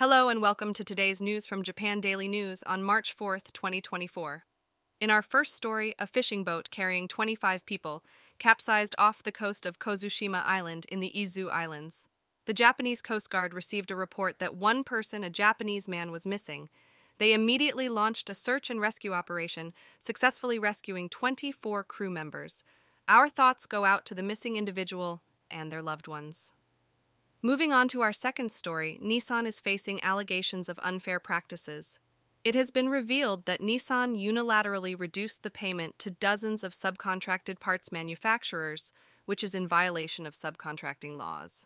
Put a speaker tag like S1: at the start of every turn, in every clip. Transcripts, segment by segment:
S1: Hello and welcome to today's news from Japan Daily News on March 4th, 2024. In our first story, a fishing boat carrying 25 people capsized off the coast of Kozushima Island in the Izu Islands. The Japanese Coast Guard received a report that one person, a Japanese man, was missing. They immediately launched a search and rescue operation, successfully rescuing 24 crew members. Our thoughts go out to the missing individual and their loved ones. Moving on to our second story, Nissan is facing allegations of unfair practices. It has been revealed that Nissan unilaterally reduced the payment to dozens of subcontracted parts manufacturers, which is in violation of subcontracting laws.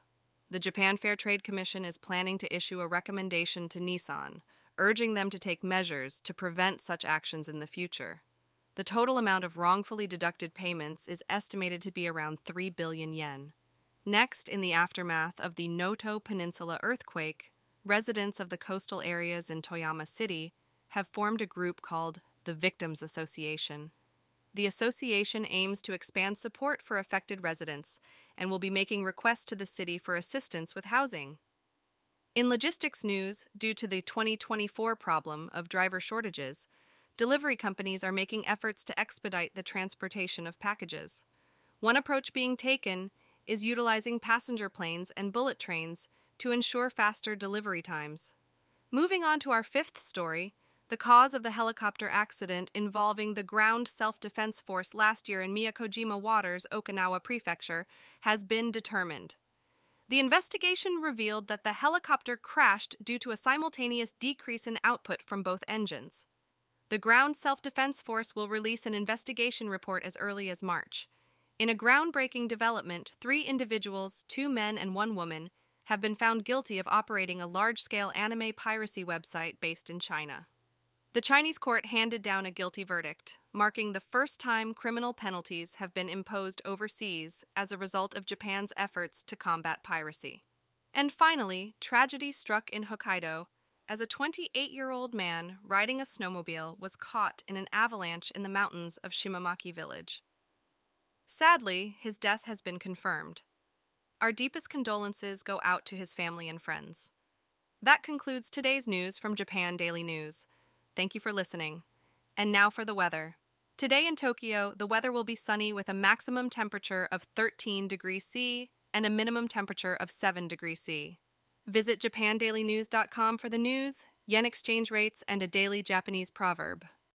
S1: The Japan Fair Trade Commission is planning to issue a recommendation to Nissan, urging them to take measures to prevent such actions in the future. The total amount of wrongfully deducted payments is estimated to be around 3 billion yen. Next, in the aftermath of the Noto Peninsula earthquake, residents of the coastal areas in Toyama City have formed a group called the Victims Association. The association aims to expand support for affected residents and will be making requests to the city for assistance with housing. In logistics news, due to the 2024 problem of driver shortages, delivery companies are making efforts to expedite the transportation of packages. One approach being taken is utilizing passenger planes and bullet trains to ensure faster delivery times. Moving on to our fifth story, the cause of the helicopter accident involving the Ground Self Defense Force last year in Miyakojima Waters, Okinawa Prefecture, has been determined. The investigation revealed that the helicopter crashed due to a simultaneous decrease in output from both engines. The Ground Self Defense Force will release an investigation report as early as March. In a groundbreaking development, three individuals, two men and one woman, have been found guilty of operating a large scale anime piracy website based in China. The Chinese court handed down a guilty verdict, marking the first time criminal penalties have been imposed overseas as a result of Japan's efforts to combat piracy. And finally, tragedy struck in Hokkaido as a 28 year old man riding a snowmobile was caught in an avalanche in the mountains of Shimamaki village. Sadly, his death has been confirmed. Our deepest condolences go out to his family and friends. That concludes today's news from Japan Daily News. Thank you for listening. And now for the weather. Today in Tokyo, the weather will be sunny with a maximum temperature of 13 degrees C and a minimum temperature of 7 degrees C. Visit japandailynews.com for the news, yen exchange rates, and a daily Japanese proverb.